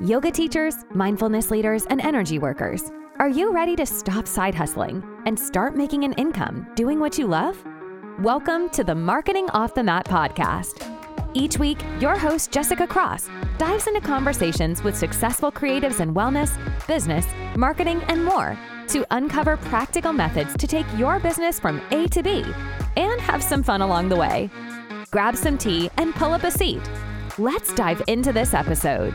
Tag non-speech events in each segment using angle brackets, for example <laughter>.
yoga teachers, mindfulness leaders, and energy workers. Are you ready to stop side hustling and start making an income doing what you love? Welcome to the Marketing Off the Mat podcast. Each week, your host, Jessica Cross, dives into conversations with successful creatives in wellness, business, marketing, and more to uncover practical methods to take your business from A to B and have some fun along the way. Grab some tea and pull up a seat. Let's dive into this episode.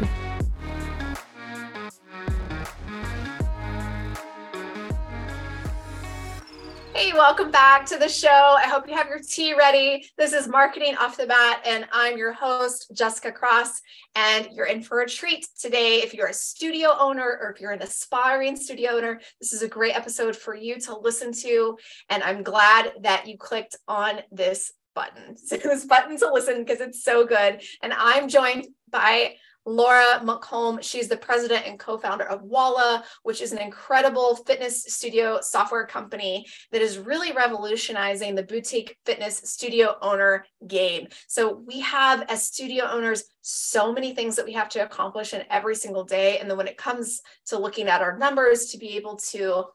Welcome back to the show. I hope you have your tea ready. This is Marketing Off the Mat, and I'm your host, Jessica Cross. And you're in for a treat today. If you're a studio owner or if you're an aspiring studio owner, this is a great episode for you to listen to. And I'm glad that you clicked on this button, <laughs> this button to listen because it's so good. And I'm joined by Laura Muckholm. She's the president and co founder of Walla, which is an incredible fitness studio software company that is really revolutionizing the boutique fitness studio owner game. So, we have as studio owners so many things that we have to accomplish in every single day. And then when it comes to looking at our numbers, to be able to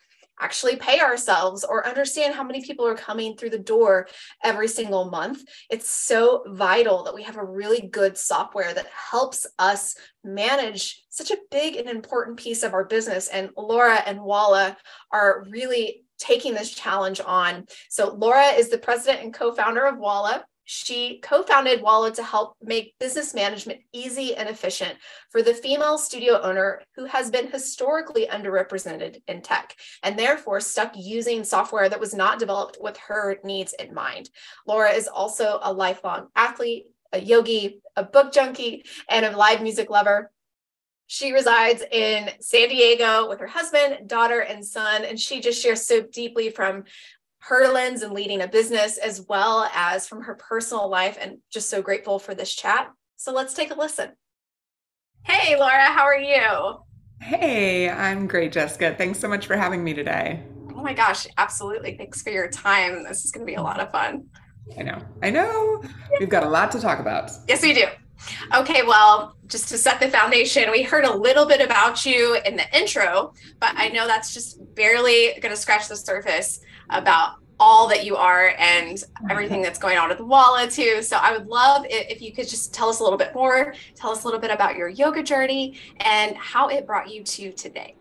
actually pay ourselves or understand how many people are coming through the door every single month. It's so vital that we have a really good software that helps us manage such a big and important piece of our business. And Laura and Walla are really taking this challenge on. So, Laura is the president and co founder of Walla. She co founded Walla to help make business management easy and efficient for the female studio owner who has been historically underrepresented in tech and therefore stuck using software that was not developed with her needs in mind. Laura is also a lifelong athlete, a yogi, a book junkie, and a live music lover. She resides in San Diego with her husband, daughter, and son, and she just shares so deeply from her lens and leading a business as well as from her personal life and just so grateful for this chat. So let's take a listen. Hey, Laura, how are you? Hey, I'm great, Jessica. Thanks so much for having me today. Oh my gosh, absolutely. Thanks for your time. This is going to be a lot of fun. I know. I know. We've got a lot to talk about. Yes, we do. Okay, well, just to set the foundation, we heard a little bit about you in the intro, but I know that's just barely going to scratch the surface about all that you are and everything that's going on with Walla too. So I would love if you could just tell us a little bit more, tell us a little bit about your yoga journey and how it brought you to today.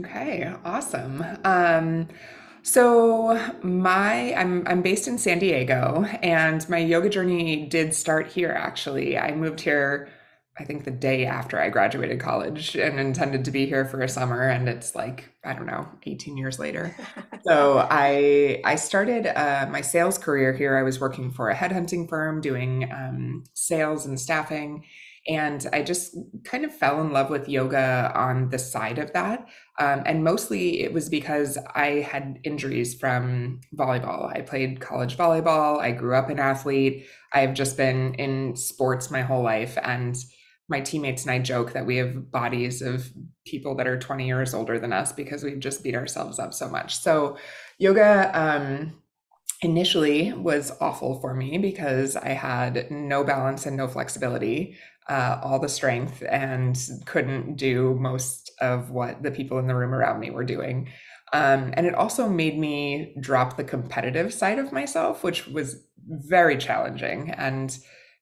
Okay, awesome. Um, so my I'm I'm based in San Diego and my yoga journey did start here actually. I moved here I think the day after I graduated college and intended to be here for a summer and it's like I don't know 18 years later. <laughs> so I I started uh, my sales career here. I was working for a headhunting firm doing um, sales and staffing and I just kind of fell in love with yoga on the side of that. Um, and mostly it was because I had injuries from volleyball. I played college volleyball. I grew up an athlete. I've just been in sports my whole life. And my teammates and I joke that we have bodies of people that are 20 years older than us because we've just beat ourselves up so much. So, yoga um, initially was awful for me because I had no balance and no flexibility, uh, all the strength, and couldn't do most of what the people in the room around me were doing. Um, and it also made me drop the competitive side of myself, which was very challenging. And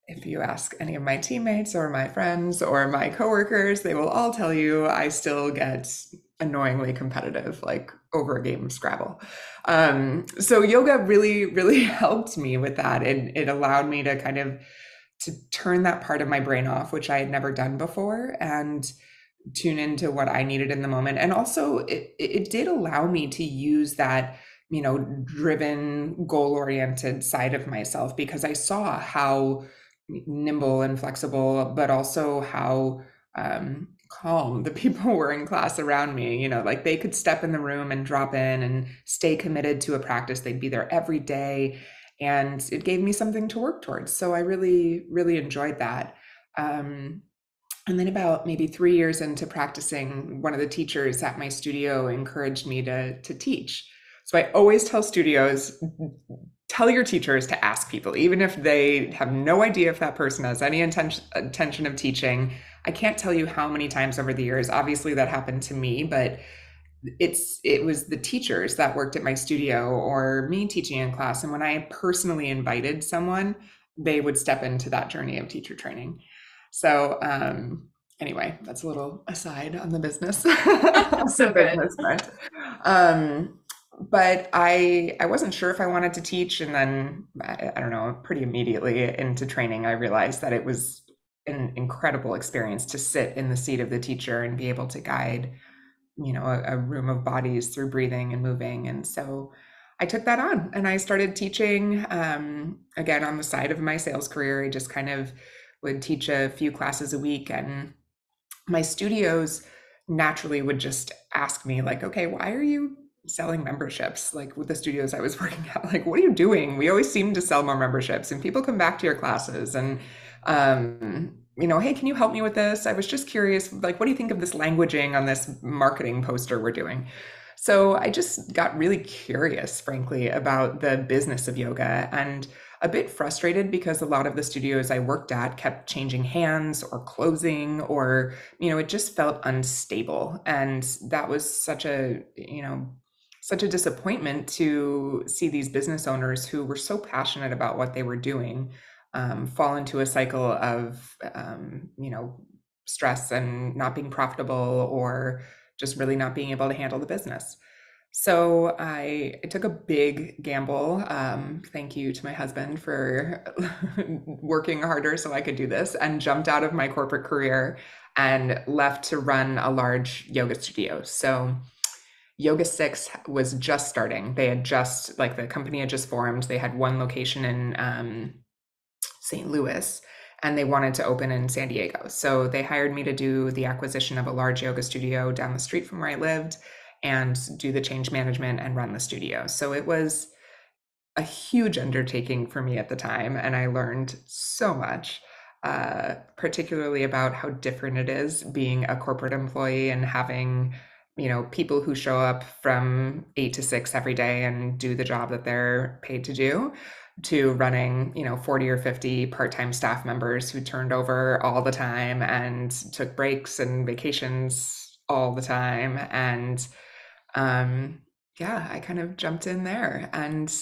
if you ask any of my teammates or my friends or my coworkers, they will all tell you I still get annoyingly competitive, like over a game of Scrabble. Um, so yoga really, really <laughs> helped me with that. And it allowed me to kind of to turn that part of my brain off, which I had never done before, and tune into what I needed in the moment. And also it, it did allow me to use that you know driven goal oriented side of myself because i saw how nimble and flexible, but also how um, calm the <laughs> people were in class around me. You know, like they could step in the room and drop in and stay committed to a practice. They'd be there every day. And it gave me something to work towards. So I really, really enjoyed that. Um, and then about maybe three years into practicing, one of the teachers at my studio encouraged me to, to teach. So I always tell studios tell your teachers to ask people, even if they have no idea if that person has any intention, intention of teaching. I can't tell you how many times over the years, obviously that happened to me, but it's it was the teachers that worked at my studio or me teaching in class and when i personally invited someone they would step into that journey of teacher training. So um anyway that's a little aside on the business. <laughs> <laughs> So good. um but i i wasn't sure if i wanted to teach and then I, I don't know pretty immediately into training i realized that it was an incredible experience to sit in the seat of the teacher and be able to guide you know a, a, room of bodies through breathing and moving and so i took that on and i started teaching um, again on the side of my sales career. I just kind of would teach a few classes a week and my studios naturally would just ask me like okay why are you selling memberships like with the studios i was <laughs> working at like what are you doing we always seem to sell more memberships and people come back to your classes and um, you know, hey, can you help me with this? I was just curious, like, what do you think of this languaging on this marketing poster we're doing? So I just got really curious, frankly, about the business of yoga and a bit frustrated because a lot of the studios I worked at kept changing hands or closing, or, you know, it just felt unstable. And that was such a, you know, such a disappointment to see these business owners who were so passionate about what they were doing um, fall into a cycle of um, you know stress and not being profitable or just really not being able to handle the business. So i, I took a big gamble um, thank you to my husband for <laughs> working harder so i could do this and jumped out of my corporate career and left to run a large yoga studio. So Yoga Six was just starting. They had just like the company had just formed. They had one location in um, St. Louis and they wanted to open in San Diego. So they hired me to do the acquisition of a large yoga studio down the street from where I lived and do the change management and run the studio. So it was a huge undertaking for me at the time. And I learned so much, uh, particularly about how different it is being a corporate employee and having you know people who show up from eight to six every day and do the job that they're paid to do to running, you know, 40 or 50 part-time staff members who turned over all the time and took breaks and vacations all the time. And um, yeah, I kind of jumped in there and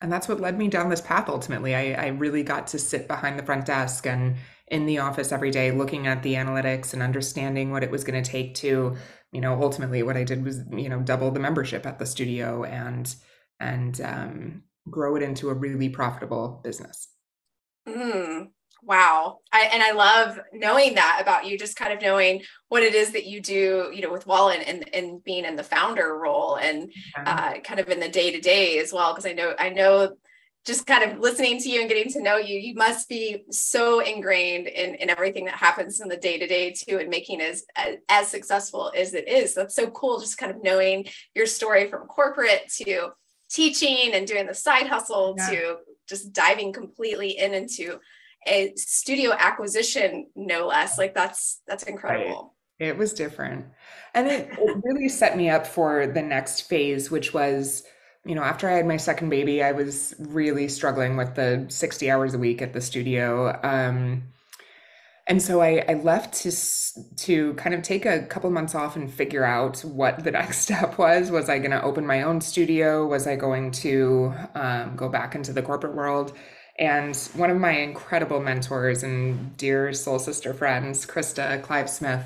and that's what led me down this path ultimately. I, I really got to sit behind the front desk and in the office every day looking at the analytics and understanding what it was going to take to, you know, ultimately what I did was, you know, double the membership at the studio and and um, grow it into a really profitable business. Mm, wow. I, and I love knowing that about you, just kind of knowing what it is that you do, you know, with Walla and, and being in the founder role and uh, kind of in the day to day as well. Cause I know, I know just kind of listening to you and getting to know you, you must be so ingrained in, in everything that happens in the day to day too, and making as, as, as successful as it is. That's so cool. Just kind of knowing your story from corporate to teaching and doing the side hustle yeah. to just diving completely in into a studio acquisition no less like that's that's incredible right. it was different and it, it really set me up for the next phase which was you know after i had my second baby i was really struggling with the 60 hours a week at the studio um, and so I, I left to to kind of take a couple months off and figure out what the <laughs> next step was. Was I going to open my own studio? Was I going to um, go back into the corporate world? And one of my incredible mentors and dear soul sister friends, Krista Clive Smith,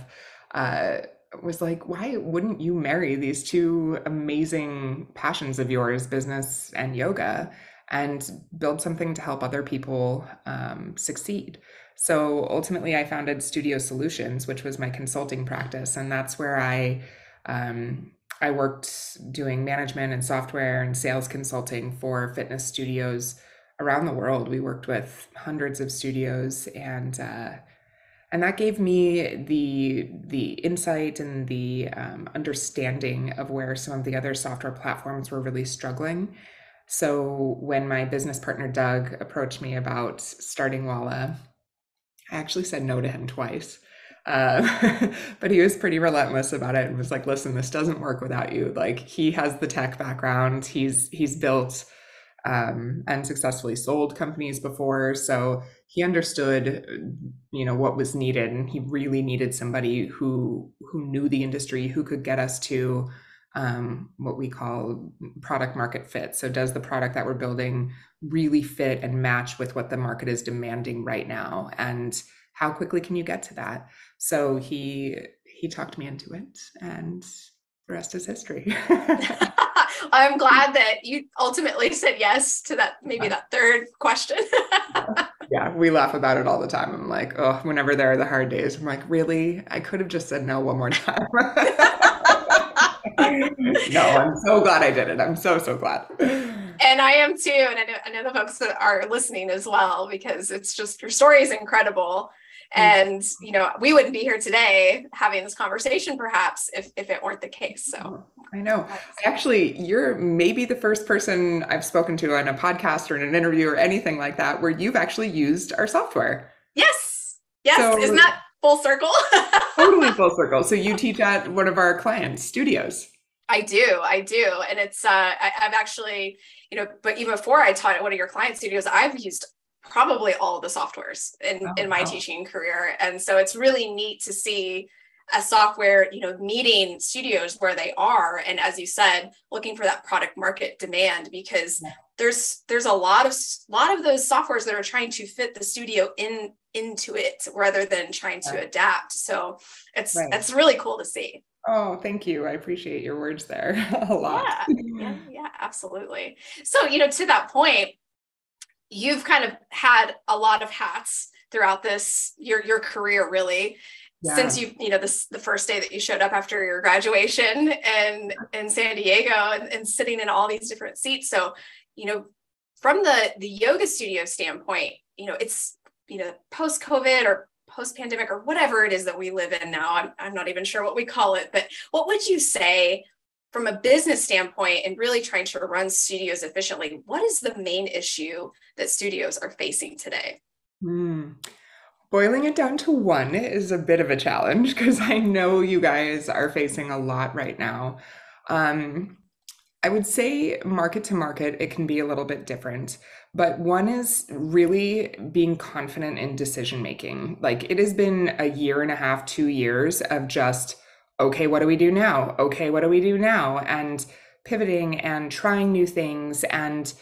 uh, was like, why wouldn't you marry these two amazing passions of yours, business and yoga, and build something to help other people um, succeed? So ultimately, I founded Studio Solutions, which was my consulting practice, and that's where I um, I worked doing management and software and sales consulting for fitness studios around the world. We worked with hundreds of studios, and uh, and that gave me the the insight and the um, understanding of where some of the other software platforms were really struggling. So when my business partner Doug approached me about starting Walla, I actually said no to him twice. Uh, <laughs> but he was pretty relentless about it and was like, listen, this doesn't work without you. Like he has the tech background. He's, he's built um, and successfully sold companies before. So he understood, you know, what was needed, and he really needed somebody who who knew the industry, who could get us to um, what we call product market fit. So, does the product that we're building really fit and match with what the market is demanding right now? And how quickly can you get to that? So he he talked me into it, and the rest is history. <laughs> <laughs> I'm glad that you ultimately said yes to that, maybe that third question. <laughs> yeah, we laugh about it all the time. I'm like, oh, whenever there are the hard days, I'm like, really? I could have just said no one more time. <laughs> no, I'm so glad I did it. I'm so, so glad. And I am too. And I know, I know the folks that are listening as well, because it's just your story is incredible. Mm. And, you know, we wouldn't be here today having this conversation perhaps if, if it weren't the case. So oh, I know. Actually, you're maybe the first person I've spoken to on a podcast or in an interview or anything like that where you've actually used our software. Yes. Yes. So, Isn't that full circle? <laughs> totally full circle. So you teach at one of our clients' studios. I do, I do, and it's uh, I, have actually, you know, but even before I taught at one of your client studios, I've used probably all the softwares in oh, in my wow. teaching career, and so it's really neat to see a software, you know, meeting studios where they are, and as you said, looking for that product market demand because yeah. there's there's a lot of lot of those softwares that are trying to fit the studio in into it rather than trying to right. adapt. So it's right. it's really cool to see. Oh, thank you. I appreciate your words there <laughs> a lot. Yeah, yeah, <laughs> yeah, absolutely. So, you know, to that point, you've kind of had a lot of hats throughout this your your career really yeah. since you you know this the first day that you showed up after your graduation and in San Diego and, and sitting in all these different seats so you know from the the yoga studio standpoint you know it's you know post covid or post pandemic or whatever it is that we live in now I'm, I'm not even sure what we call it but what would you say from a business standpoint and really trying to run studios efficiently what is the main issue that studios are facing today mm. boiling it down to one is a bit of a challenge because i know you guys are facing a lot right now um, I would say market to market, it can be a little bit different. But one is really being confident in decision making. Like it has been a year and a half, two years of just, okay, what do we do now? Okay, what do we do now? And pivoting and trying new things. And,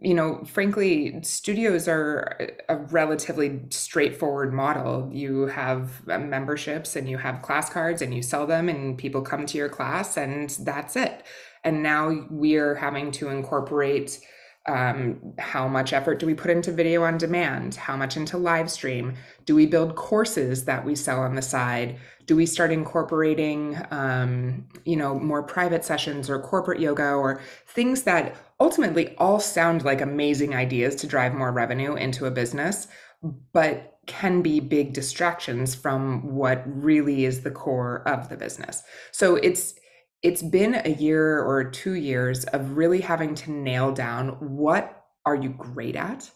you know, frankly, studios are a relatively straightforward model. You have uh, memberships and you have class cards and you sell them, and people come to your class, and that's it and now we're having to incorporate um, how much effort do we put into video on demand? How much into live stream? Do we build courses that we sell on the side? Do we start incorporating, um, you know, more private sessions or corporate yoga or things that ultimately all sound like amazing ideas to drive more revenue into a business, but can be big distractions from what really is the core of the business. So it's it's been a year or two years of really having to nail down what are you great at?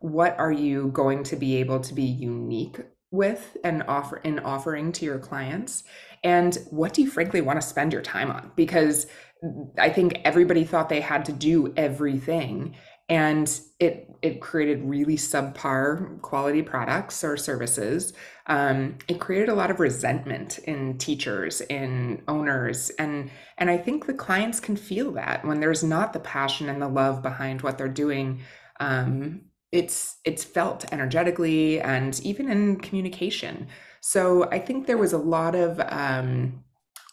What are you going to be able to be unique with and offer in offering to your clients? And what do you frankly want to spend your time on? Because mm, i think everybody thought they had to do everything and it it created really subpar quality products or services. Um, it created a lot of resentment in teachers in owners and and i think the clients can feel that. When there's not the passion and the love behind what they're doing um, it's it's felt energetically and even in communication. So i think there was a lot of um,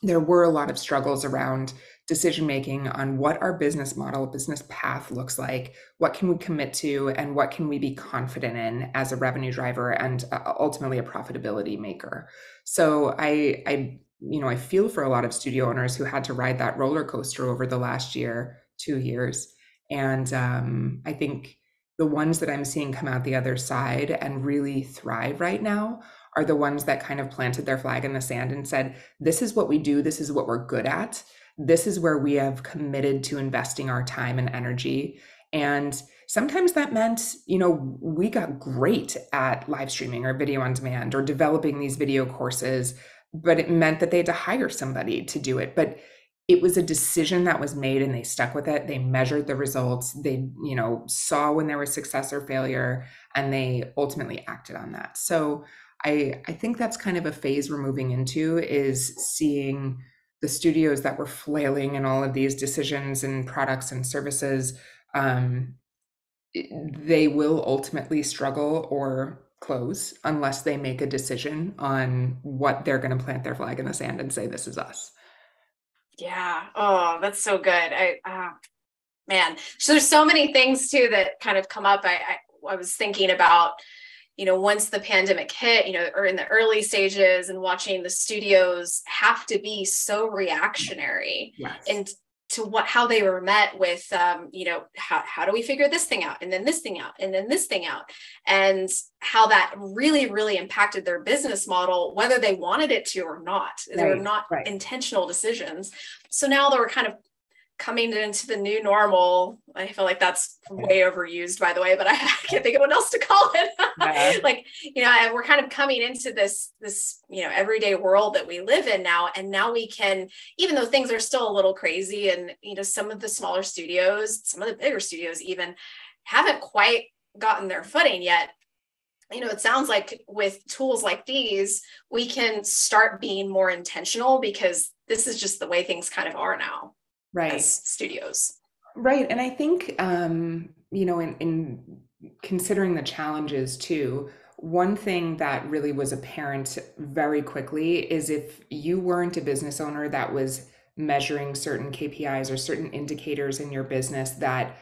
there were a lot of struggles around decision making on what our business model, business path looks like, what can we commit to, and what can we be confident in as a revenue driver and uh, ultimately a profitability maker. So I, I, you know, I feel for a lot of studio owners who had to ride that roller coaster over the last year, two years, and um, I think the ones that I'm seeing come out the other side and really thrive right now are the ones that kind of planted their flag in the sand and said, This is what we do, this is what we're good at this is where we have committed to investing our time and energy. And sometimes that meant, you know, we got great at live streaming or video on demand or developing these video courses, but it meant that they had to hire somebody to do it. But it was a decision that was made and they stuck with it they measured the results they you know saw when there was success or failure and they ultimately acted on that so i i think that's kind of a phase we're moving into is seeing the studios that were flailing in all of these decisions and products and services um, they will ultimately struggle or close unless they make a decision on what they're going to plant their flag in the sand and say this is us. Yeah. Oh that's so good. I uh, man. So there's so many things too that kind of come up. I, I i was thinking about you know once the pandemic hit you know or in the early stages and watching the studios have to be so reactionary yes. and to what how they were met with um, you know how, how do we figure this thing out and then this thing out and then this thing out and how that really really impacted their business model whether they wanted it to or not right, they were not right. intentional decisions so now they were kind of coming into the new normal i feel like that's way overused by the way but i, <laughs> can't think of what else to call it. Yeah. <laughs> like you know we're kind of coming into this this you know everyday world that we live in now and now we can even though things are still a little crazy and you know some of the smaller studios some of the bigger studios even haven't quite gotten their footing yet you know, it sounds like with tools like these, we can start being more intentional because this is just the way things kind of are now right. studios. Right and i think um you know in, in considering the challenges too one thing that really was apparent very quickly is if you weren't a business owner that was measuring certain KPIs or certain indicators in your business that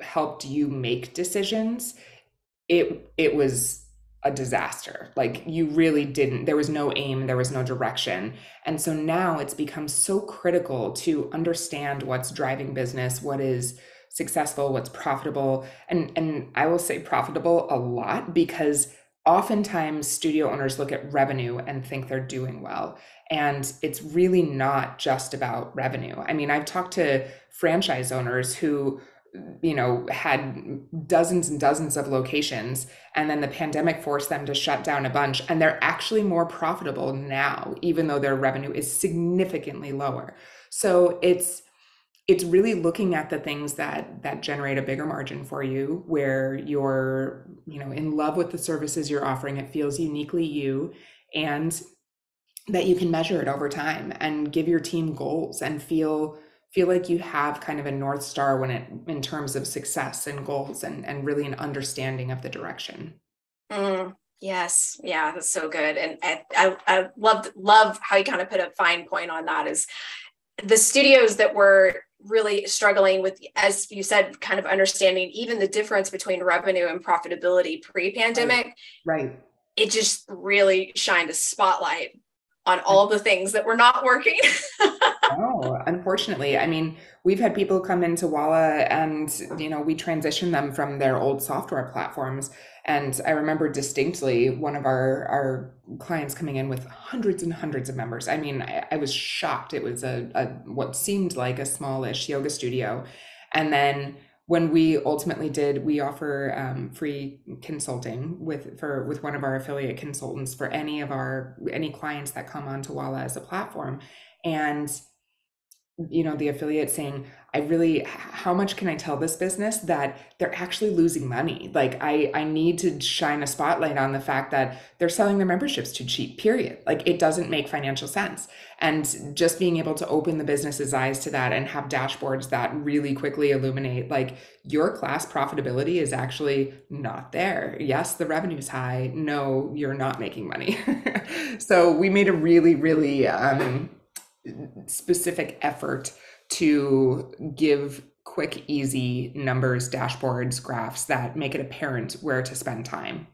helped you make decisions it it was a disaster. Like you really didn't, there was no aim, there was no direction. And so now it's become so critical to understand what's driving business, what is successful, what's profitable. And and I will say profitable a lot because oftentimes studio owners look at revenue and think they're doing well. And it's really not just about revenue. I mean, I've talked to franchise owners who you know had dozens and dozens of locations and then the pandemic forced them to shut down a bunch and they're actually more profitable now even though their revenue is significantly lower. So it's it's really looking at the things that that generate a bigger margin for you where you're you know in love with the services you're offering it feels uniquely you and that you can measure it over time and give your team goals and feel feel like you have kind of a north star when it in terms of success and goals and and really an understanding of the direction. Mm, yes. Yeah that's so good. And I, I i love love how you kind of put a fine point on that is the studios that were really struggling with as you said kind of understanding even the difference between revenue and profitability pre-pandemic. Right, right. it just really shined a spotlight on all the things that were not working <laughs> no, unfortunately. I mean, we've had people come into Walla and, you know, we transition them from their old software platforms. And I remember distinctly one of our, our clients coming in with hundreds and hundreds of members. I mean, I, I was shocked. It was a, a what seemed like a smallish yoga studio. And then when we ultimately did we offer um, free consulting with for with one of our affiliate consultants for any of our any clients that come onto Walla as a platform. And you know the affiliate saying i really how much can i tell this business that they're actually losing money? Like i i need to shine a spotlight on the fact that they're selling their memberships too cheap period. Like it doesn't make financial sense. And just being able to open the business's eyes to that and have dashboards that really quickly illuminate like your class profitability is actually not there. Yes the revenue's high. No you're not making money. <laughs> So we made a really really um specific effort to give quick, easy numbers, dashboards, graphs that make it apparent where to spend time.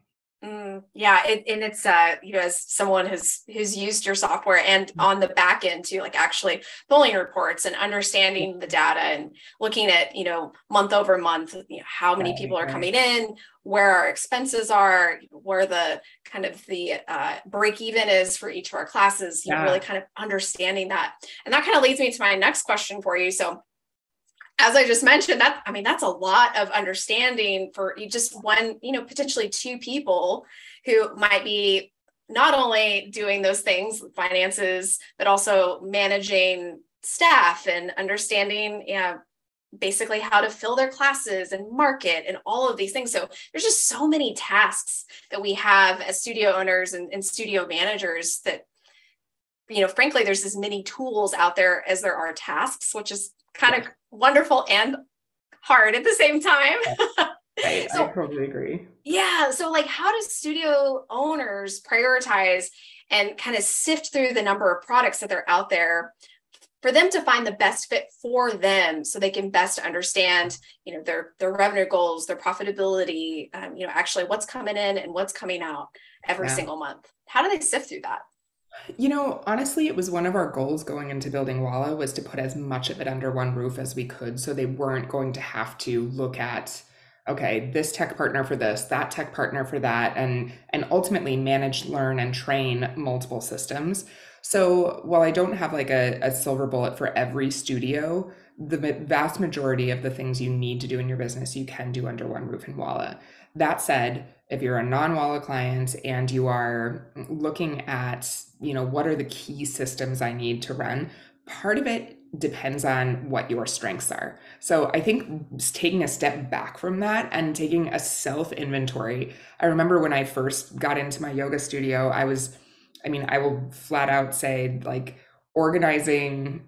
Mm, yeah, it, and it's uh, you know, as someone who's who's used your software and mm-hmm. on the back end too, like actually pulling reports and understanding the data and looking at you know month over month, you know, how many people are coming in, where our expenses are, where the kind of the uh, break even is for each of our classes. You yeah. know, really kind of understanding that, and that kind of leads me to my next question for you. So as I just mentioned, that I mean, that's a lot of understanding for just one, you know, potentially two people who might be not only doing those things, finances, but also managing staff and understanding yeah, basically how to fill their classes and market and all of these things. So there's just so many tasks that we have as studio owners and, and studio managers that, you know, frankly, there's as many tools out there as there are tasks, which is kind of wonderful and hard at the same time. <laughs> I, so, I totally agree. Yeah. So, like, how do studio owners prioritize and kind of sift through the number of products that they're out there for them to find the best fit for them so they can best understand you know their their revenue goals their profitability um, you know actually what's coming in and what's coming out every yeah. single month how do they sift through that you know honestly it was one of our goals going into building walla was to put as much of it under one roof as we could so they weren't going to have to look at okay this tech partner for this that tech partner for that and and ultimately manage learn and train multiple systems so while I don't have like a, a silver bullet for every studio, the vast majority of the things you need to do in your business you can do under one roof in Walla. That said, if you're a non-Walla client and you are looking at, you know, what are the key systems I need to run, part of it depends on what your strengths are. So I think taking a step back from that and taking a self inventory. I remember when I first got into my yoga studio, I was I mean, I will flat out say like organizing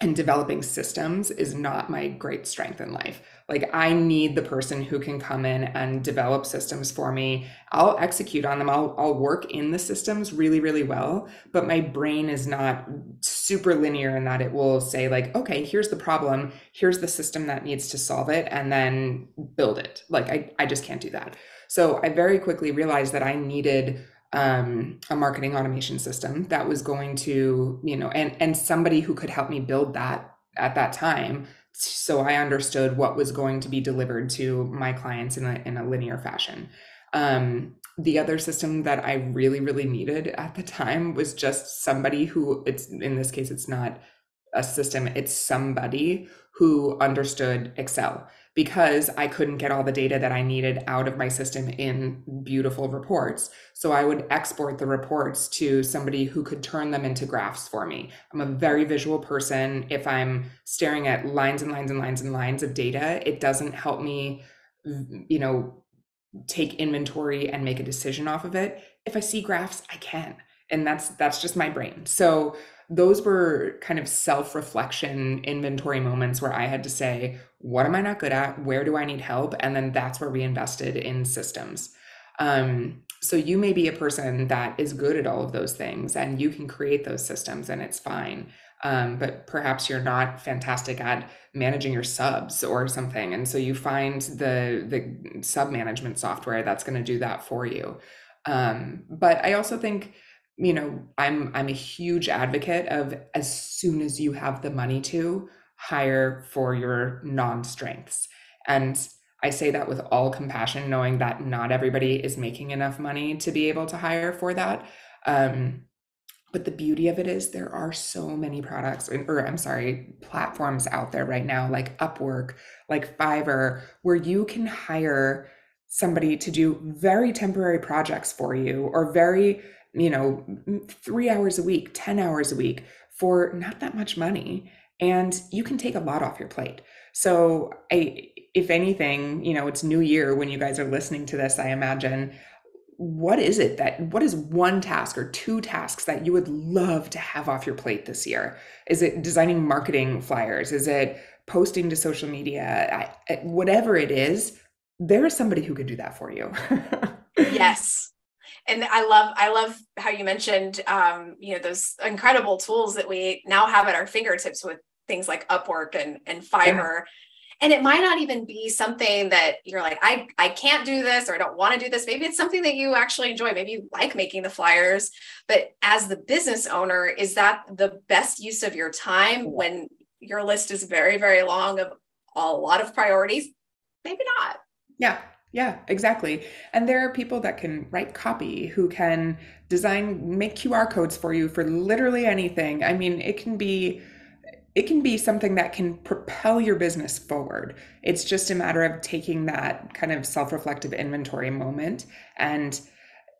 and developing systems is not my great strength in life. Like I need the person who can come in and develop systems for me. I'll execute on them. I'll I'll work in the systems really really well, but my brain is not super linear in that it will say like, "Okay, here's the problem. Here's the system that needs to solve it and then build it." Like I I just can't do that. So I very quickly realized that I needed um, a marketing automation system that was going to, you know, and and somebody who could help me build that at that time, so I understood what was going to be delivered to my clients in a in a linear fashion. Um, the other system that I really really needed at the time was just somebody who it's in this case it's not a system, it's somebody who understood Excel because I couldn't get all the data that I needed out of my system in beautiful reports. So I would export the reports to somebody who could turn them into graphs for me. I'm a very visual person. If I'm staring at lines and lines and lines and lines of data, it doesn't help me, you know, take inventory and make a decision off of it. If I see graphs, I can. And that's that's just my brain. So those were kind of self reflection inventory moments where I had to say, what am I not good at? Where do I need help? And then that's where we invested in systems. Um, so you may be a person that is good at all of those things and you can create those systems and it's fine. Um, but perhaps you're not fantastic at managing your subs or something. And so you find the the sub management software that's going to do that for you. Um, but I also think you know i'm i'm a huge advocate of as soon as you have the money to hire for your non-strengths. And i say that with all compassion knowing that not everybody is making enough money to be able to hire for that. Um, but the beauty of it is there are so many products or i'm sorry platforms out there right now like upwork like fiverr where you can hire somebody to do very temporary projects for you or very you know, three hours a week, 10 hours a week for not that much money. And you can take a lot off your plate. So, I, if anything, you know, it's new year when you guys are listening to this, I imagine. What is it that, what is one task or two tasks that you would love to have off your plate this year? Is it designing marketing flyers? Is it posting to social media? I, whatever it is, there is somebody who could do that for you. <laughs> yes and I love I love how you mentioned um, you know those incredible tools that we now have at our fingertips with things like Upwork and and Fiverr. Yeah. And it might not even be something that you're like, I, I can't do this or I don't want to do this. Maybe it's something that you actually enjoy. Maybe you like making the flyers. But as the business owner, is that the best use of your time when your list is very, very long of a lot of priorities? Maybe not. Yeah, yeah, exactly. And there are people that can write copy who can design, make QR codes for you for literally anything. I mean, it can be it can be something that can propel your business forward. It's just a matter of taking that kind of self-reflective inventory moment and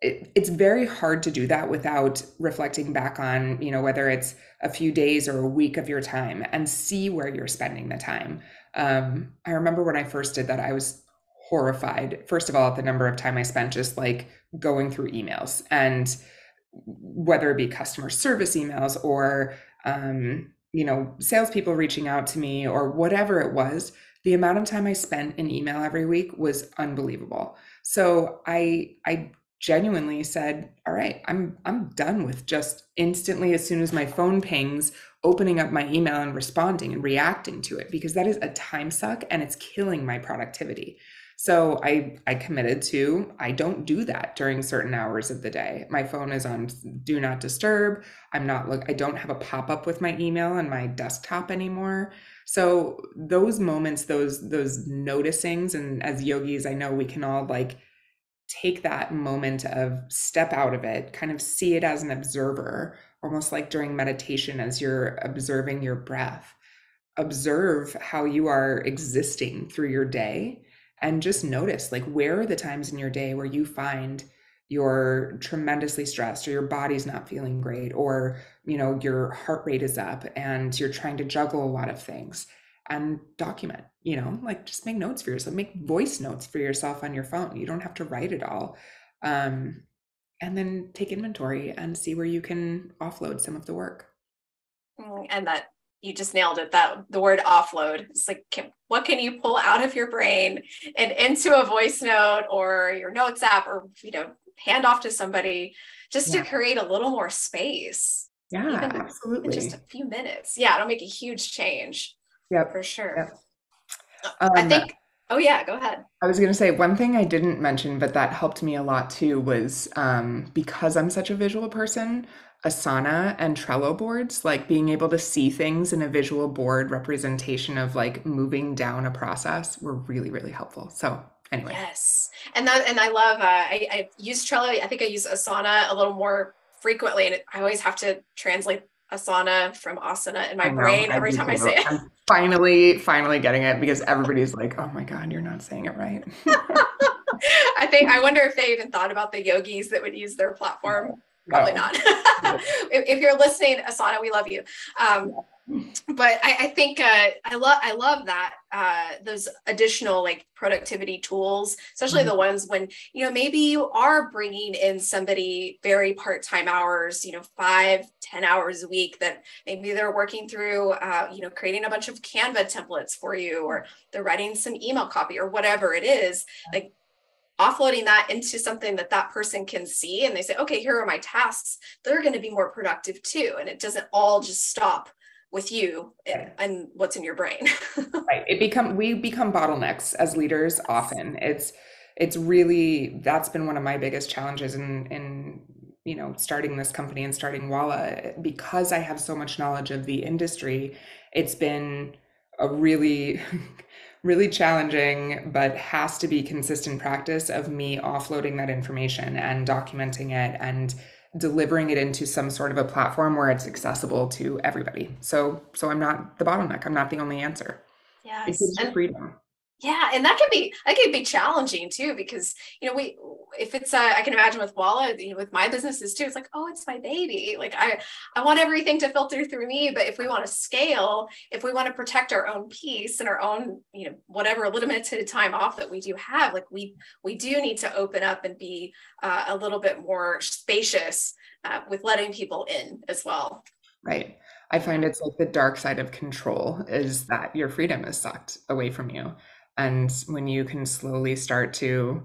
it, it's very hard to do that without reflecting back on you know whether it's a few days or a week of your time and see where you're spending the time um, i remember when i first did that i was horrified first of all at the number of time i spent just like going through emails and whether it be customer service emails or um, you know salespeople reaching out to me or whatever it was the amount of time i spent in email every week was unbelievable. So i i genuinely said all right i'm i'm done with just instantly as soon as my phone pings opening up my email and responding and reacting to it because that is a time suck and it's killing my productivity so I I committed to I don't do that during certain hours of the day. My phone is on do not disturb. I'm not look I don't have a pop-up with my email on my desktop anymore. So those moments, those those noticings and as yogis, I know we can all like take that moment of step out of it, kind of see it as an observer, almost like during meditation as you're observing your breath. Observe how you are existing through your day and just notice like where are the times in your day where you find you're tremendously stressed or your body's not feeling great or you know your heart rate is up and you're trying to juggle a lot of things and document you know like just make notes for yourself make voice notes for yourself on your phone. You don't have to write it all um, and then take inventory and see where you can offload some of the work. And that you just nailed it. That the word offload it's like can, what can you pull out of your brain and into a voice note or your notes app or you know hand off to somebody just yeah. to create a little more space? Yeah absolutely in just a few minutes. Yeah it'll make a huge change yeah for sure. Yep. Um, i think oh yeah go ahead. I was going to say one thing i didn't mention but that helped me a lot too was um, because i'm such a visual person Asana and Trello boards, like being able to see things in a visual board representation of like moving down a process were really, really helpful. So anyway. Yes. And that, and I love, uh, I, I use Trello. I think I use Asana a little more frequently and I always have to translate Asana from Asana in my know, brain every time I say it. I'm finally, finally getting it because everybody's like, oh my God, you're not saying it right. <laughs> I think, I wonder if they even thought about the yogis that would use their platform <laughs> probably not. <laughs> if, if, you're listening, Asana, we love you. Um, but I, I think uh, I love I love that uh, those additional like productivity tools, especially mm-hmm. the ones when you know maybe you are bringing in somebody very part time hours, you know, five ten hours a week that maybe they're working through, uh, you know, creating a bunch of Canva templates for you, or they're writing some email copy or whatever it is. Like offloading that into something that that person can see and they say okay here are my tasks. They're going to be more productive too. And it doesn't all just stop with you and, and what's in your brain. <laughs> Right. It become we become bottlenecks as leaders often. It's it's really that's been one of my biggest challenges in in you know starting this company and starting walla. Because i have so much knowledge of the industry it's been a really <laughs> really challenging, but has to be consistent practice of me offloading that information and documenting it and delivering it into some sort of a platform where it's accessible to everybody. So so I'm not the bottleneck. I'm not the only answer. Yes. It gives you freedom yeah and that can be that can be challenging too because you know we if it's uh, i can imagine with walla you know, with my businesses too it's like oh it's my baby. Like i i want everything to filter through me but if we want to scale if we want to protect our own peace and our own you know whatever limited time off that we do have like we we do need to open up and be uh, a little bit more spacious uh, with letting people in as well. Right. I find it's like the dark side of control is that your freedom is sucked away from you. And when you can slowly start to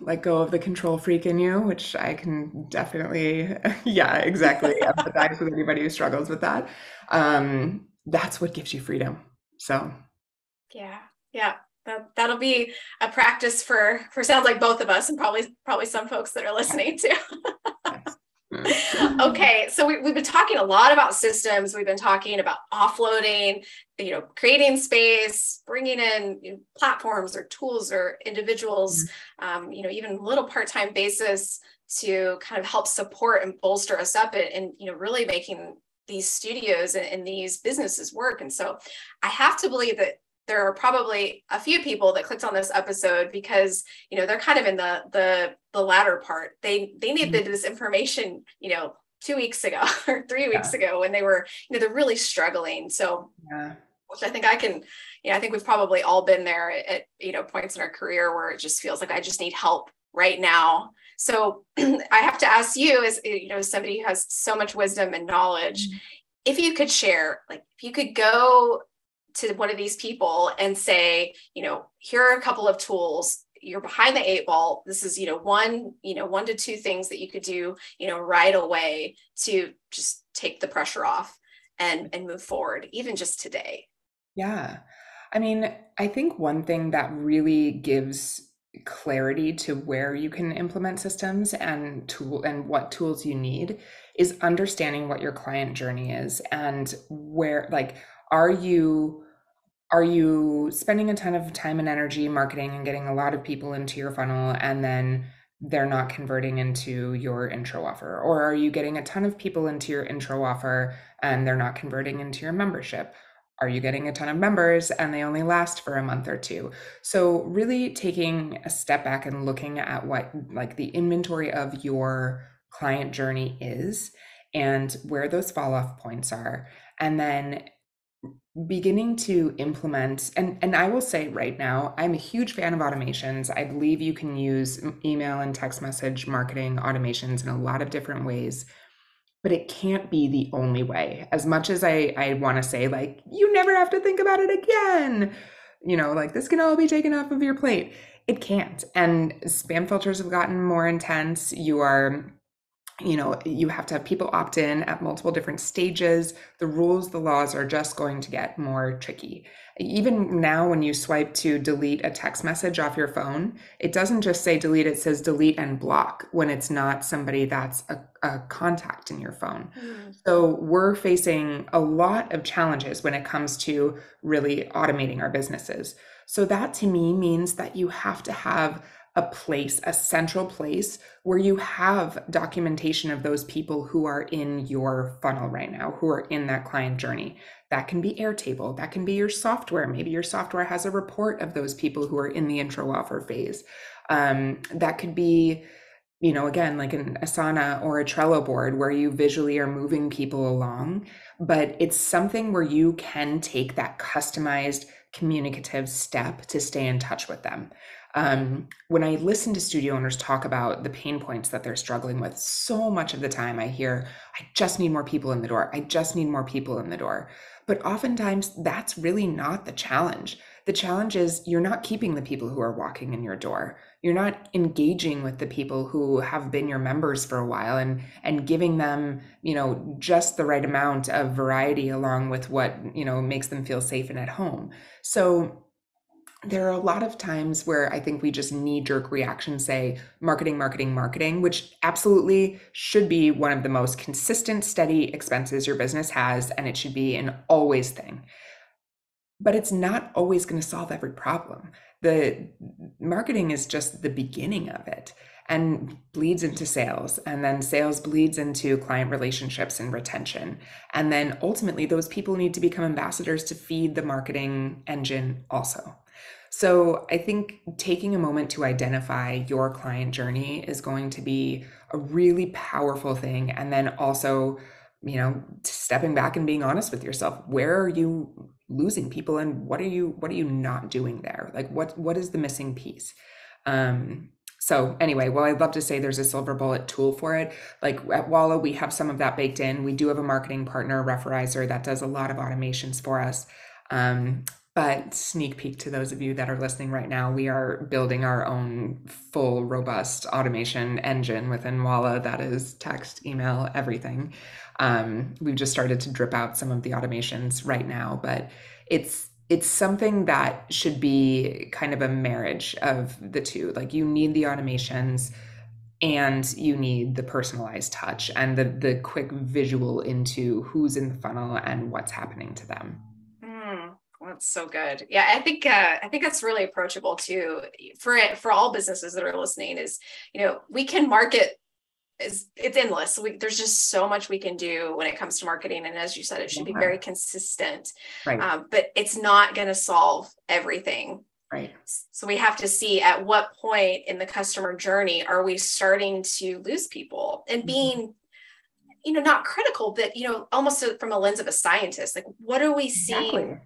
let go of the control freak in you, which I can definitely, <laughs> yeah, exactly <laughs> empathize with anybody who struggles with that. Um, that's what gives you freedom. So, yeah, yeah, that, that'll be a practice for for sounds like both of us, and probably probably some folks that are listening too. <laughs> okay, so we, have been talking a lot about systems. We've been talking about offloading, you know, creating space, bringing in you know, platforms or tools or individuals, mm-hmm. um, you know, even little part-time basis to kind of help support and bolster us up and, and you know, really making these studios and, and these businesses work. And so I have to believe that there are probably a few people that clicked on this episode because you know they're kind of in the the the latter part they they needed mm-hmm. this information you know two weeks ago <laughs> or three weeks yeah. ago when they were you know they're really struggling so yeah which i think i can you know i think we've probably all been there at you know points in our career where it just feels like i just need help right now so <clears throat> i have to ask you as you know somebody who has so much wisdom and knowledge mm-hmm. if you could share like if you could go to one of these people and say, you know, here are a couple of tools. You're behind the eight ball. This is, you know, one, you know, one to two things that you could do, you know, right away to just take the pressure off and and move forward, even just today. Yeah. I mean, I think one thing that really gives clarity to where you can implement systems and tool and what tools you need is understanding what your client journey is and where like are you are you spending a ton of time and energy marketing and getting a lot of people into your funnel and then they're not converting into your intro offer? Or are you getting a ton of people into your intro offer and they're not converting into your membership? Are you getting a ton of members and they only last for a month or two? So really taking a step back and looking at what like the inventory of your client journey is and where those fall off points are and then beginning to implement and and I will say right now I'm a huge fan of automations. I believe you can use email and text message marketing automations in a lot of different ways. But it can't be the only way. As much as I I want to say like you never have to think about it again. You know, like this can all be taken off of your plate. It can't. And spam filters have gotten more intense. You are you know you have to have people opt in at multiple different stages. The rules the laws are just going to get more tricky. Even now when you swipe to delete a text message off your phone it doesn't just say delete it says delete and block when it's not somebody that's a, a contact in your phone. Mm. so we're facing a lot of challenges when it comes to really automating our businesses. So that to me means that you have to have a place, a central place where you have documentation of those people who are in your funnel right now, who are in that client journey. That can be Airtable, that can be your software. Maybe your software has a report of those people who are in the intro offer phase. Um, that could be, you know, again, like an Asana or a Trello board where you visually are moving people along, but it's something where you can take that customized communicative step to stay in touch with them um, when I listen to studio owners talk about the pain points that they're struggling with, so much of the time I hear, I just need more people in the door. I just need more people in the door. But oftentimes that's really not the challenge. The challenge is you're not keeping the people who are walking in your door. You're not engaging with the people who have been your members for a while and and giving them, you know, just the right amount of variety along with what, you know, makes them feel safe and at home. So there are a lot of times where I think we just knee jerk reaction say marketing, marketing, marketing, which absolutely should be one of the most consistent, steady expenses your business has, and it should be an always thing. But it's not always going to solve every problem. The marketing is just the beginning of it and bleeds into sales. And then sales bleeds into client relationships and retention. And then ultimately, those people need to become ambassadors to feed the marketing engine also. So I think taking a moment to identify your client journey is going to be a really powerful thing. And then also, you know, stepping back and being honest with yourself. Where are you losing people and what are you what are you not doing there? Like what what is the missing piece? Um so anyway, well, I'd love to say there's a silver bullet tool for it. Like at Walla, we have some of that baked in. We do have a marketing partner, Referrizer, that does a lot of automations for us. Um, but sneak peek to those of you that are listening right now, we are building our own full, robust automation engine within Walla that is text, email, everything. Um, we've just started to drip out some of the automations right now, but it's it's something that should be kind of a marriage of the two. Like you need the automations and you need the personalized touch and the the quick visual into who's in the funnel and what's happening to them that's so good. Yeah, I think uh, I think that's really approachable too for it, for all businesses that are listening. Is you know we can market is it's endless. We, there's just so much we can do when it comes to marketing, and as you said, it should be very consistent. Right. Um, but it's not going to solve everything. Right. So we have to see at what point in the customer journey are we starting to lose people and mm-hmm. being, you know, not critical, but you know, almost from a lens of a scientist. Like, what are we exactly.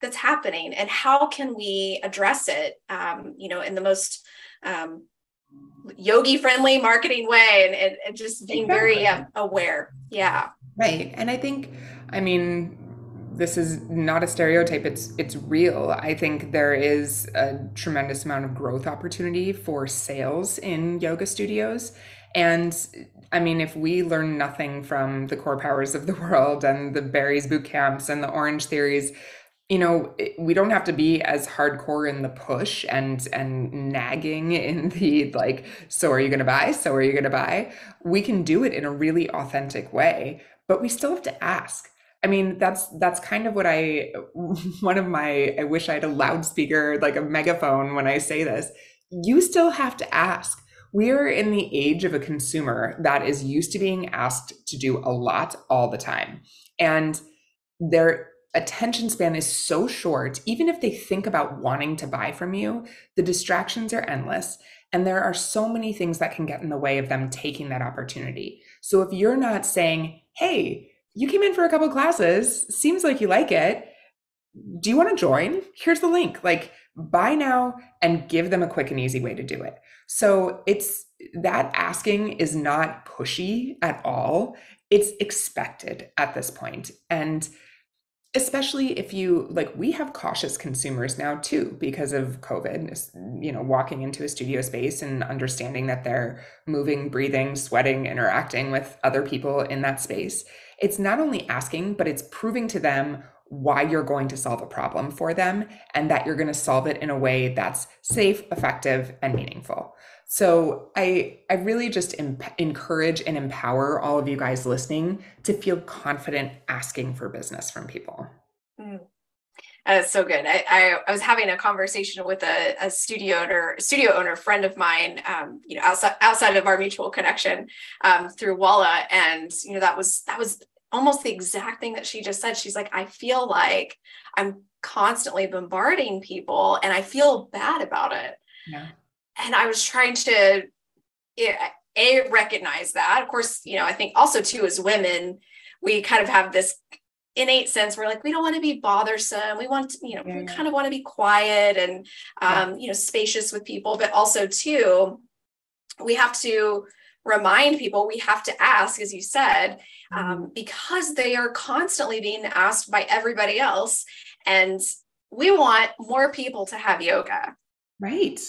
That's happening, and how can we address it? Um, you know, in the most um, yogi friendly marketing way and, and, and just being exactly. very uh, aware. Yeah. Right. And i think i mean this is not a stereotype. It's it's real. I think there is a tremendous amount of growth opportunity for sales in yoga studios. And I mean, if we learn nothing from the CorePowers of the <laughs> world and the Barry's boot camps and the Orangetheories, you know we don't have to be as hardcore in the push and and nagging in <laughs> the like so are you going to buy? So are you going to buy? We can do it in a really authentic way but we still have to ask. I mean that's that's kind of what i <laughs> one of my i wish i had a loudspeaker like a megaphone when i say this. You still have to ask. We're in the age of a consumer that is used to being asked to do a lot all the time. And there attention span is so short, even if they think about wanting to buy from you, the distractions are endless. And there are so many things that can get in the way of them taking that opportunity. So if you're not saying, hey, you came in for a couple classes, seems like you like it. Do you want to join? Here's the link. Like, buy now and give them a quick and easy way to do it. So it's that asking is not pushy at all. It's expected at this point. And especially if you like we have cautious consumers now too because of covid you know walking into a studio space and understanding that they're moving breathing sweating interacting with other people in that space. It's not only asking but it's proving to them why you're going to solve a problem for them and that you're going to solve it in a way that's safe effective and meaningful so I I really just encourage and empower all of you guys listening to feel confident asking for business from people. Mm. That's so good. I, I, I, was having a conversation with a, a studio owner, studio owner friend of mine, um, you know, outside outside of our mutual connection um, through Walla, and you know that was that was almost the exact thing that she just said. She's like, I feel like I'm constantly bombarding people, and I feel bad about it. Yeah and I was trying to a recognize that. Of course, you know, I think also too as women, we kind of have this innate sense we're like we don't want to be bothersome we want to, you know yeah, we kind of want to be quiet and um, yeah. you know spacious with people but also too we have to remind people we have to ask as you said um, mm-hmm. because they are constantly being asked by everybody else and we want more people to have yoga right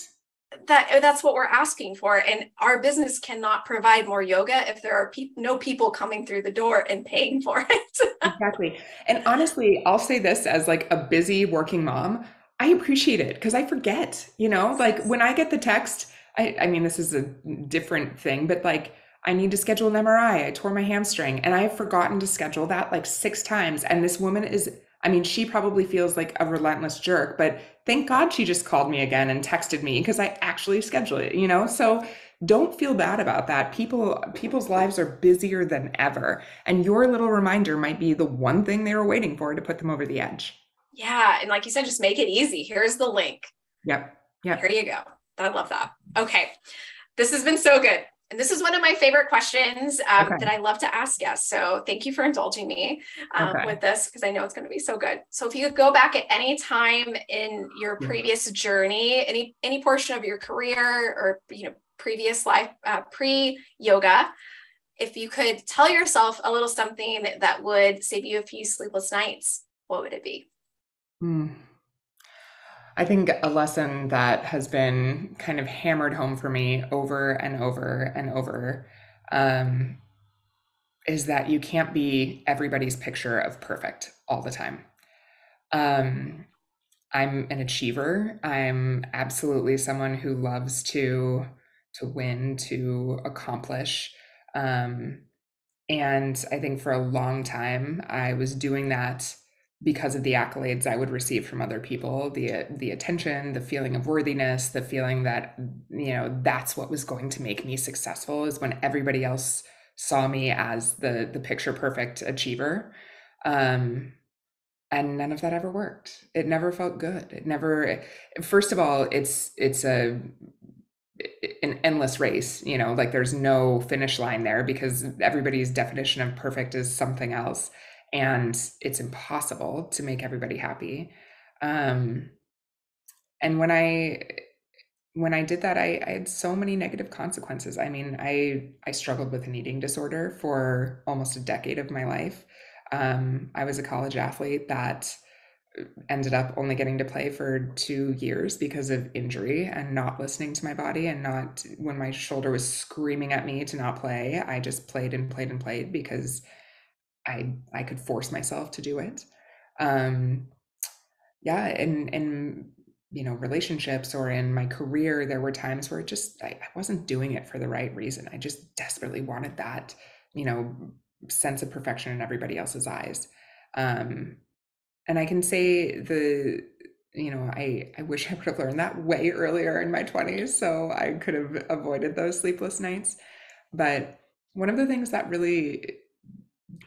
that uh, that's what we're asking for and our business cannot provide more yoga if there are pe- no people coming through the door and paying for it <laughs> exactly and honestly i'll say this as like a busy working mom i appreciate it because i forget you know like when i get the text I, I mean this is a different thing but like I need to schedule an MRI. I tore my hamstring and I've forgotten to schedule that like six times. And this woman is I mean, she probably feels like a relentless jerk, but thank God she just called me again and texted me because I actually scheduled it, you know? So don't feel bad about that. People people's lives are busier than ever, and your little reminder might be the one thing they were waiting for to put them over the edge. Yeah, and like you said just make it easy. Here's the link. Yep. Yep. Here you go. I love that. Okay. This has been so good. And this is one of my favorite questions um, okay. that I love to ask guests. So thank you for indulging me um, okay. with this because I know it's going to be so good. So if you could go back at any time in your previous journey, any any portion of your career or you know previous life uh, pre yoga, if you could tell yourself a little something that would save you a few sleepless nights, what would it be? Hmm. I think a lesson that has been kind of hammered home for me over and over and over um, is that you can't be everybody's picture of perfect all the time. Um, I'm an achiever. I'm absolutely someone who loves to to win, to accomplish. Um, and I think for a long time I was doing that because of the accolades I would receive from other people, the the attention, the feeling of worthiness, the feeling that you know that's what was going to make me successful is when everybody else saw me as the the picture perfect achiever. Um, and none of that ever worked. It never felt good. It never first of all, it's it's a an endless race, you know, like there's no finish line there because everybody's definition of perfect is something else and it's impossible to make everybody happy. Um and when i when i did that I, I had so many negative consequences. I mean i i struggled with an eating disorder for almost a decade of my life. Um i was a college athlete that ended up only getting to play for two years because of injury and not listening to my body and not when my shoulder was screaming at me to not play i just played and played and played because I I could force myself to do it. Um, yeah, and and you know relationships or in my career, there were times where it just I, I wasn't doing it for the right reason. I just desperately wanted that you know sense of perfection in everybody else's eyes. Um, and I can say the you know I I wish I would have learned that way earlier in my 20s so I could have avoided those sleepless nights. But one of the things that really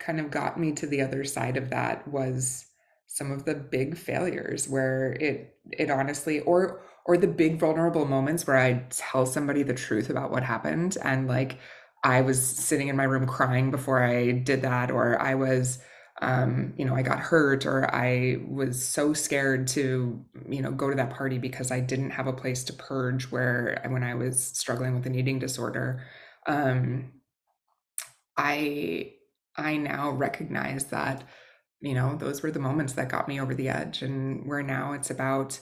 kind of got me to the other side of that was some of the big failures where it it honestly or or the big vulnerable moments where I tell somebody the truth about what happened and like I was sitting in my room crying before I did that or I was um, you know, I got hurt or I was so scared to, you know, go to that party because I didn't have a place to purge where when I was struggling with an eating disorder. Um, I I now recognize that, you know, those were the moments that got me over the edge. And where now it's about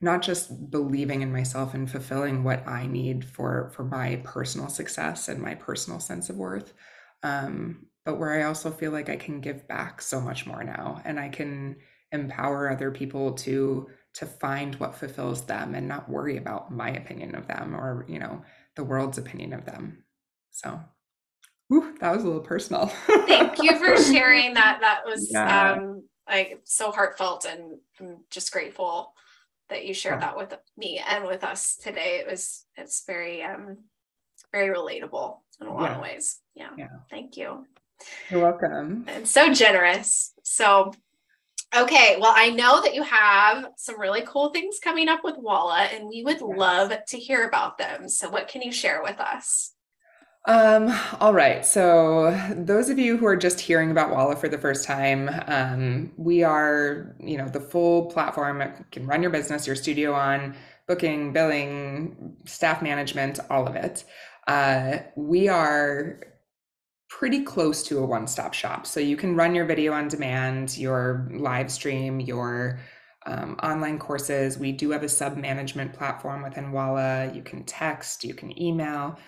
not just believing in myself and fulfilling what I need for for my personal success and my personal sense of worth, um, but where I also feel like I can give back so much more now, and I can empower other people to to find what fulfills them and not worry about my opinion of them or you know the world's opinion of them. So Whew, that was a little personal. Thank you for <laughs> sharing that. That was yeah. um, like so heartfelt and I'm just grateful that you shared yeah. that with me and with us today. It was it's very um very relatable in a lot yeah. of ways. Yeah. yeah. Thank you. You're welcome. And so generous. So Okay, well, I know that you have some really cool things coming up with Walla, and we would yes. love to hear about them. So, what can you share with us? Um, all right. So, those of you who are just hearing about Walla for the first time, um, we are, you know, the full platform you can run your business, your studio on booking, billing, staff management, all of it. Uh, we are pretty close to a one stop shop. So, you can run your video on demand, your live stream, your um, online courses. We do have a sub management platform within Walla. You can text, you can email.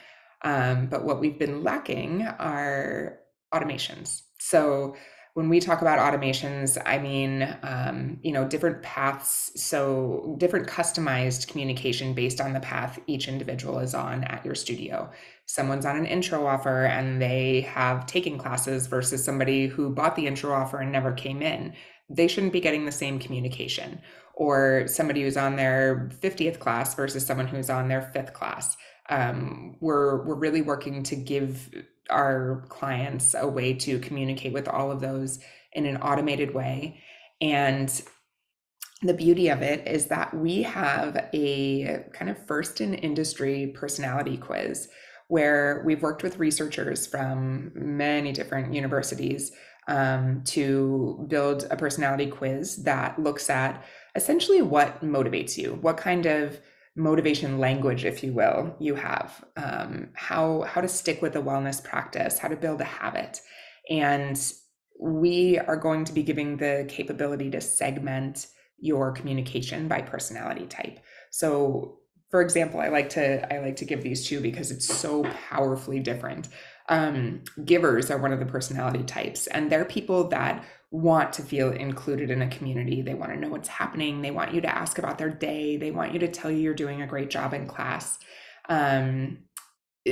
Um, but what we've been lacking are automations. So when we talk about automations, I mean, um, you know, different paths. So different customized communication based on the path each individual is on at your studio. Someone's on an intro offer and they have taken classes versus somebody who bought the intro offer and never came in. They shouldn't be getting the same communication. Or somebody who's on their 50th class versus someone who's on their fifth class um, we're we're really working to give our clients a way to communicate with all of those in an automated way. And the beauty of it is that we have a kind of first in industry personality quiz where we've worked with researchers from many different universities um, to build a personality quiz that looks at essentially what motivates you, what kind of motivation language, if you will, you have um, how how to stick with a wellness practice, how to build a habit, and we are going to be giving the capability to segment your communication by personality type. So, for example, I like to I like to give these two because it's so powerfully different. Um, givers are one of the personality types, and they're people that want to feel included in a community. They want to know what's happening. They want you to ask about their day. They want you to tell you you're doing a great job in class. Um,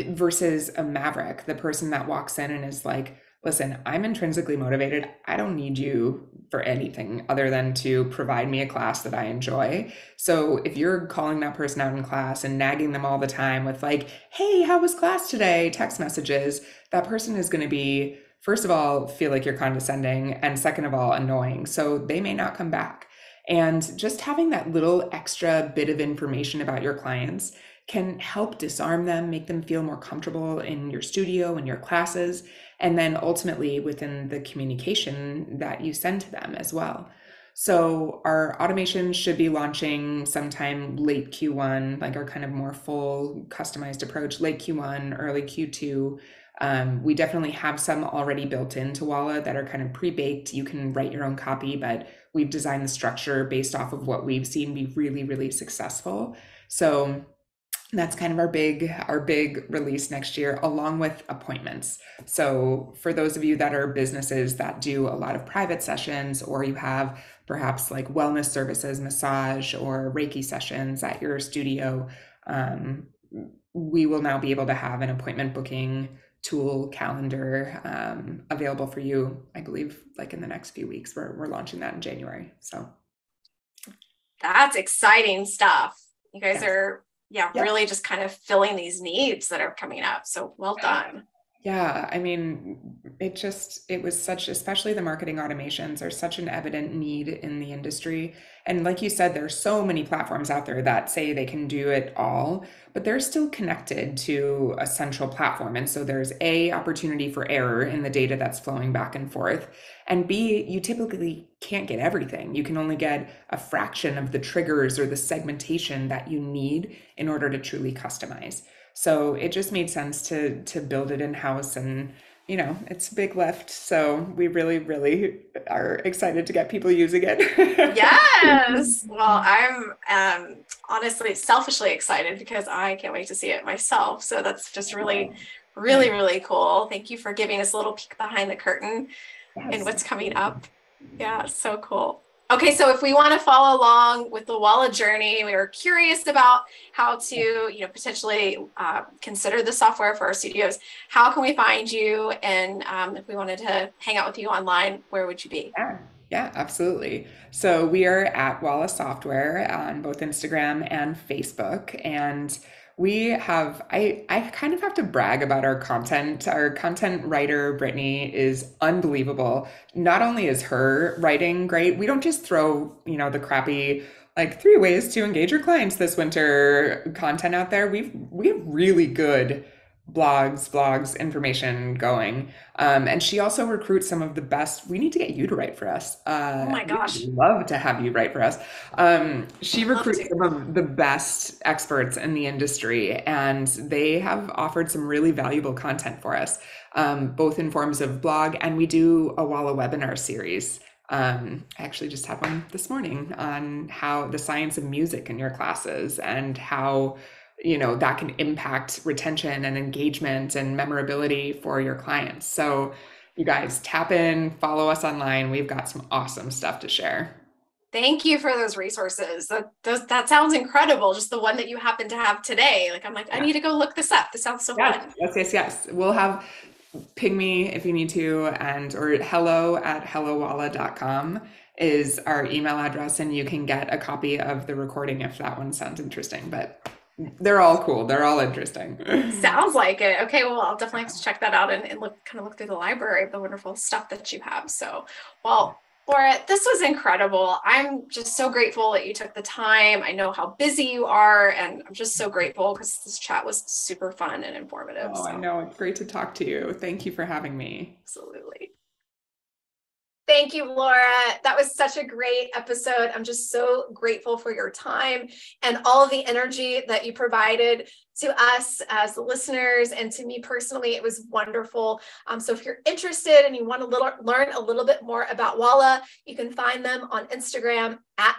versus a maverick, the person that walks in and is like, listen, I'm intrinsically motivated. I don't need you for anything other than to provide me a class that I enjoy. So if you're calling that person out in class and nagging them all the time with, like, hey, how was class today? Text messages, that person is going to be, first of all, feel like you're condescending, and second of all, annoying. So they may not come back. And just having that little extra bit of information about your clients can help disarm them, make them feel more comfortable in your studio and your classes, and then ultimately within the communication that you send to them as well. So our automation should be launching sometime late Q1, like our kind of more full customized approach, late Q1, early Q2. Um, we definitely have some already built into Walla that are kind of pre-baked. You can write your own copy, but we've designed the structure based off of what we've seen be really, really successful. So that's kind of our big our big release next year along with appointments so for those of you that are businesses that do a lot of private sessions or you have perhaps like wellness services massage or reiki sessions at your studio um, we will now be able to have an appointment booking tool calendar um, available for you i believe like in the next few weeks we're, we're launching that in january so that's exciting stuff you guys are yeah, yep. really just kind of filling these needs that are coming up. So well done. Yeah, I mean, it just, it was such, especially the marketing automations are such an evident need in the industry. And like you said, there's so many platforms out there that say they can do it all, but they're still connected to a central platform. And so there's A, opportunity for error in the data that's flowing back and forth. And B, you typically can't get everything. You can only get a fraction of the triggers or the segmentation that you need in order to truly customize. So it just made sense to to build it in house and you know, it's a big lift. So we really, really are excited to get people using it. yes. <laughs> Well, I'm um, honestly selfishly excited because I can't wait to see it myself. So that's just really, really, really cool. Thank you for giving us a little peek behind the curtain yes. and what's coming up. Yeah, so cool. Okay, so if we want to follow along with the Walla journey, we are curious about how to, you know, potentially uh, consider the software for our studios. How can we find you? And um, if we wanted to hang out with you online, where would you be? Yeah. Yeah, absolutely. So we are at Walla Software on both Instagram and Facebook. And we have i i kind of have to brag about our content. Our content writer brittany is unbelievable. Not only is her writing great we don't just throw you know the crappy like three ways to engage your clients this winter content out there. We've we have really good blogs, blogs, information going. Um, and she also recruits some of the best. We need to get you to write for us. Uh, oh my gosh. love to have you write for us. Um, she recruits some of the best experts in the industry, and they have offered some really valuable content for us, um, both in forms of blog and we do a Walla webinar series. Um, I actually just had one this morning on how the science of music in your classes and how you know that can impact retention and engagement and memorability for your clients. So you guys tap in follow us online. We've got some awesome stuff to share. Thank you for those resources. That those, that sounds incredible just the one that you happen to have today. Like i'm like i need to go look this up. This sounds so yes, fun. yes yes yes. We'll have ping me if you need to and or hello at hellowalla.com is our email address and you can get a copy of the recording if that one sounds interesting but they're all cool. They're all interesting. <laughs> Sounds like it. Okay, well, I'll definitely have to check that out and, and look kind of look through the library of the wonderful stuff that you have. So, well, Laura, this was incredible. I'm just so grateful that you took the time. I know how busy you are, and I'm just so grateful because this chat was super fun and informative. Oh, so. I know. It's great to talk to you. Thank you for having me. Absolutely. Thank you, Laura. That was such a great episode. I'm just so grateful for your time and all the energy that you provided to us as listeners and to me personally. It was wonderful. Um, so if you're interested and you want to little, learn a little bit more about Walla, you can find them on Instagram at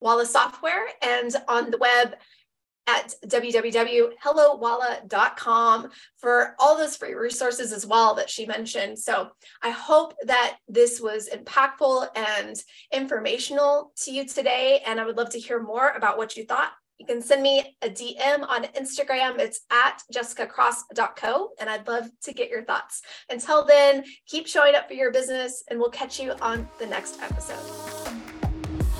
Walla Software and on the web at www.hellowalla.com for all those free resources as well that she mentioned. So I hope that this was impactful and informational to you today. And I would love to hear more about what you thought you can send me a DM on Instagram. It's at jessicacross.co, and I'd love to get your thoughts. Until then, keep showing up for your business, and we'll catch you on the next episode.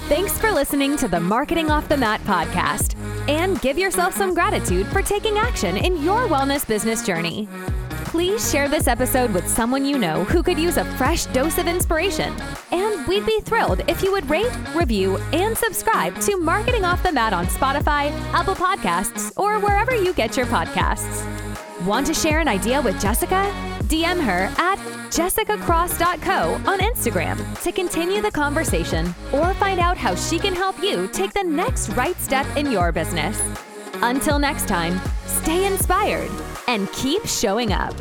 Thanks for listening to the Marketing Off the Mat podcast, and give yourself some gratitude for taking action in your wellness business journey. Please share this episode with someone you know who could use a fresh dose of inspiration. And we'd be thrilled if you would rate, review, and subscribe to Marketing Off the Mat on Spotify, Apple Podcasts, or wherever you get your podcasts. Want to share an idea with Jessica? DM her at jessicacross.co on Instagram to continue the conversation or find out how she can help you take the next right step in your business. Until next time, stay inspired and keep showing up.